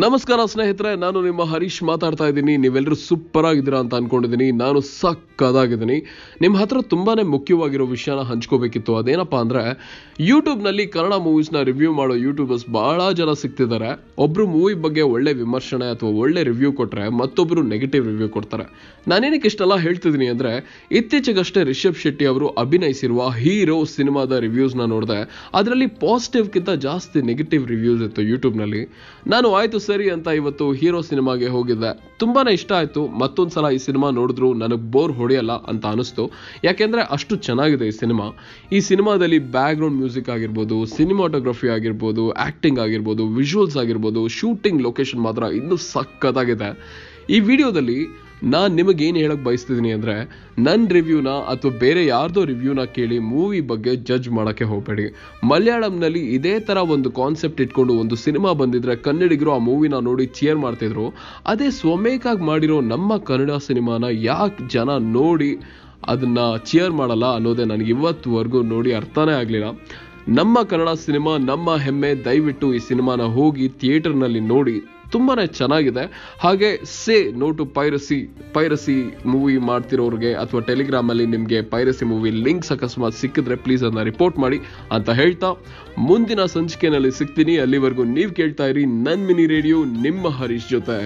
ನಮಸ್ಕಾರ ಸ್ನೇಹಿತರೆ, ನಾನು ನಿಮ್ಮ ಹರೀಶ್ ಮಾತಾಡ್ತಾ ಇದ್ದೀನಿ. ನೀವೆಲ್ಲರೂ ಸೂಪರ್ ಆಗಿದ್ದೀರಾ ಅಂತ ಅನ್ಕೊಂಡಿದ್ದೀನಿ. ನಾನು ಸಕ್ಕದಾಗಿದ್ದೀನಿ. ನಿಮ್ಮ ಹತ್ರ ತುಂಬಾನೇ ಮುಖ್ಯವಾಗಿರೋ ವಿಷಯನ ಹಂಚ್ಕೋಬೇಕಿತ್ತು. ಅದೇನಪ್ಪ ಅಂದ್ರೆ ಯೂಟ್ಯೂಬ್ನಲ್ಲಿ ಕನ್ನಡ ಮೂವೀಸ್ನ ರಿವ್ಯೂ ಮಾಡೋ ಯೂಟ್ಯೂಬರ್ಸ್ ಬಹಳ ಜನ ಸಿಗ್ತಿದ್ದಾರೆ. ಒಬ್ರು ಮೂವಿ ಬಗ್ಗೆ ಒಳ್ಳೆ ವಿಮರ್ಶನೆ ಅಥವಾ ಒಳ್ಳೆ ರಿವ್ಯೂ ಕೊಟ್ರೆ ಮತ್ತೊಬ್ರು ನೆಗೆಟಿವ್ ರಿವ್ಯೂ ಕೊಡ್ತಾರೆ. ನಾನೇನಕ್ಕೆ ಇಷ್ಟೆಲ್ಲ ಹೇಳ್ತಿದ್ದೀನಿ ಅಂದ್ರೆ, ಇತ್ತೀಚೆಗಷ್ಟೇ ರಿಷಬ್ ಶೆಟ್ಟಿ ಅವರು ಅಭಿನಯಿಸಿರುವ ಹೀರೋ ಸಿನಿಮಾದ ರಿವ್ಯೂಸ್ನ ನೋಡಿದೆ, ಅದರಲ್ಲಿ ಪಾಸಿಟಿವ್ಗಿಂತ ಜಾಸ್ತಿ ನೆಗೆಟಿವ್ ರಿವ್ಯೂಸ್ ಇತ್ತು ಯೂಟ್ಯೂಬ್ನಲ್ಲಿ ನಾನು ಆಯ್ತು ಸರಿ ಅಂತ ಇವತ್ತು ಹೀರೋ ಸಿನಿಮಾಗೆ ಹೋಗಿದ್ದೆ. ತುಂಬಾನೇ ಇಷ್ಟ ಆಯ್ತು. ಮತ್ತೊಂದ್ಸಲ ಈ ಸಿನಿಮಾ ನೋಡಿದ್ರು ನನಗೆ ಬೋರ್ ಹೊಡೆಯಲ್ಲ ಅಂತ ಅನಿಸ್ತು. ಯಾಕೆಂದ್ರೆ ಅಷ್ಟು ಚೆನ್ನಾಗಿದೆ ಈ ಸಿನಿಮಾ. ಈ ಸಿನಿಮಾದಲ್ಲಿ ಬ್ಯಾಕ್ ಗ್ರೌಂಡ್ ಮ್ಯೂಸಿಕ್ ಆಗಿರ್ಬೋದು, ಸಿನಿಮಾಟೋಗ್ರಫಿ ಆಗಿರ್ಬೋದು, ಆಕ್ಟಿಂಗ್ ಆಗಿರ್ಬೋದು, ವಿಜುವಲ್ಸ್ ಆಗಿರ್ಬೋದು, ಶೂಟಿಂಗ್ ಲೊಕೇಶನ್ ಮಾತ್ರ ಇನ್ನೂ ಸಕ್ಕತ್ತಾಗಿದೆ ಈ ವಿಡಿಯೋದಲ್ಲಿ ನಾನು ನಿಮಗೆ ಏನು ಹೇಳಕ್ ಬಯಸ್ತಿದ್ದೀನಿ ಅಂದರೆ ನನ್ನ ರಿವ್ಯೂನ ಅಥವಾ ಬೇರೆ ಯಾರ್ದೋ ರಿವ್ಯೂನ ಕೇಳಿ ಮೂವಿ ಬಗ್ಗೆ ಜಡ್ಜ್ ಮಾಡೋಕ್ಕೆ ಹೋಗಬೇಡಿ. ಮಲಯಾಳಂನಲ್ಲಿ ಇದೇ ಥರ ಒಂದು ಕಾನ್ಸೆಪ್ಟ್ ಇಟ್ಕೊಂಡು ಒಂದು ಸಿನಿಮಾ ಬಂದಿದ್ರೆ ಕನ್ನಡಿಗರು ಆ ಮೂವಿನ ನೋಡಿ ಚಿಯರ್ ಮಾಡ್ತಿದ್ರು. ಅದೇ ಸ್ವಮೇಕಾಗಿ ಮಾಡಿರೋ ನಮ್ಮ ಕನ್ನಡ ಸಿನಿಮಾನ ಯಾಕೆ ಜನ ನೋಡಿ ಅದನ್ನ ಚಿಯರ್ ಮಾಡಲ್ಲ ಅನ್ನೋದೇ ನನಗೆ ಇವತ್ತುವರೆಗೂ ನೋಡಿ ಅರ್ಥನೇ ಆಗಲಿಲ್ಲ. ನಮ್ಮ ಕನ್ನಡ ಸಿನಿಮಾ ನಮ್ಮ ಹೆಮ್ಮೆ ದಯವಿಟ್ಟು ಈ ಸಿನಿಮಾನ ಹೋಗಿ ಥಿಯೇಟರ್ನಲ್ಲಿ ನೋಡಿ ತುಂಬಾನೇ ಚೆನ್ನಾಗಿದೆ. ಹಾಗೆ say no to piracy piracy movie ಮಾಡ್ತಿರೋರಿಗೆ ಅಥವಾ ಟೆಲಿಗ್ರಾಮಲ್ಲಿ ನಿಮಗೆ ಪೈರಸಿ ಮೂವಿ ಲಿಂಕ್ಸ್ ಅಕಸ್ಮಾತ್ ಸಿಕ್ಕಿದ್ರೆ ಪ್ಲೀಸ್ ಅದನ್ನ ರಿಪೋರ್ಟ್ ಮಾಡಿ ಅಂತ ಹೇಳ್ತಾ, ಮುಂದಿನ ಸಂಚಿಕೆನಲ್ಲಿ ಸಿಗ್ತೀನಿ. ಅಲ್ಲಿವರೆಗೂ ನೀವು ಕೇಳ್ತಾ ಇರಿ ನನ್ ಮಿನಿ ರೇಡಿಯೋ, ನಿಮ್ಮ ಹರೀಶ್ ಜೊತೆ.